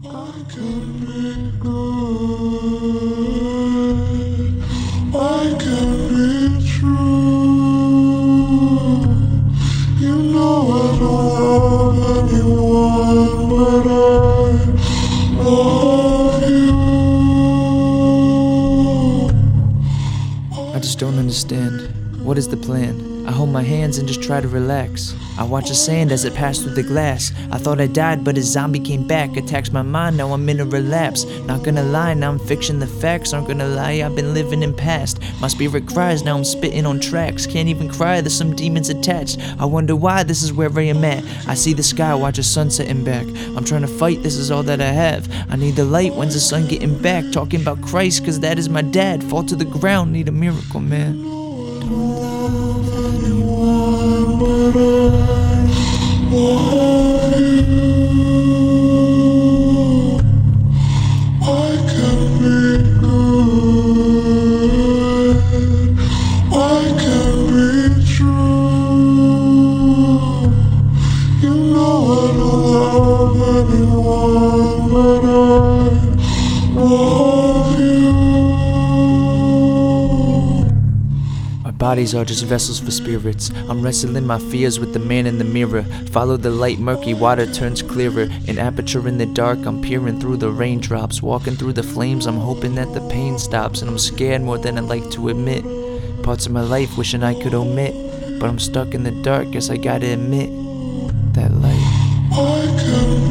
I just don't understand. What is the plan? I hold my hands and just try to relax. I watch the sand as it passed through the glass. I thought I died, but a zombie came back, attacks my mind. Now I'm in a relapse. Not gonna lie, now I'm fiction. The facts aren't gonna lie. I've been living in past. My spirit cries, now I'm spitting on tracks. Can't even cry, there's some demons attached. I wonder why this is where I am at. I see the sky, watch a sun setting back. I'm trying to fight, this is all that I have. I need the light, when's the sun getting back? Talking about Christ, cause that is my dad. Fall to the ground, need a miracle, man. Anyone, but I can't be good. I can't be true. You know I don't love bodies are just vessels for spirits. I'm wrestling my fears with the man in the mirror. Follow the light, murky water turns clearer. An aperture in the dark, I'm peering through the raindrops. Walking through the flames, I'm hoping that the pain stops. And I'm scared more than I'd like to admit. Parts of my life wishing I could omit. But I'm stuck in the dark, guess I gotta admit that light. I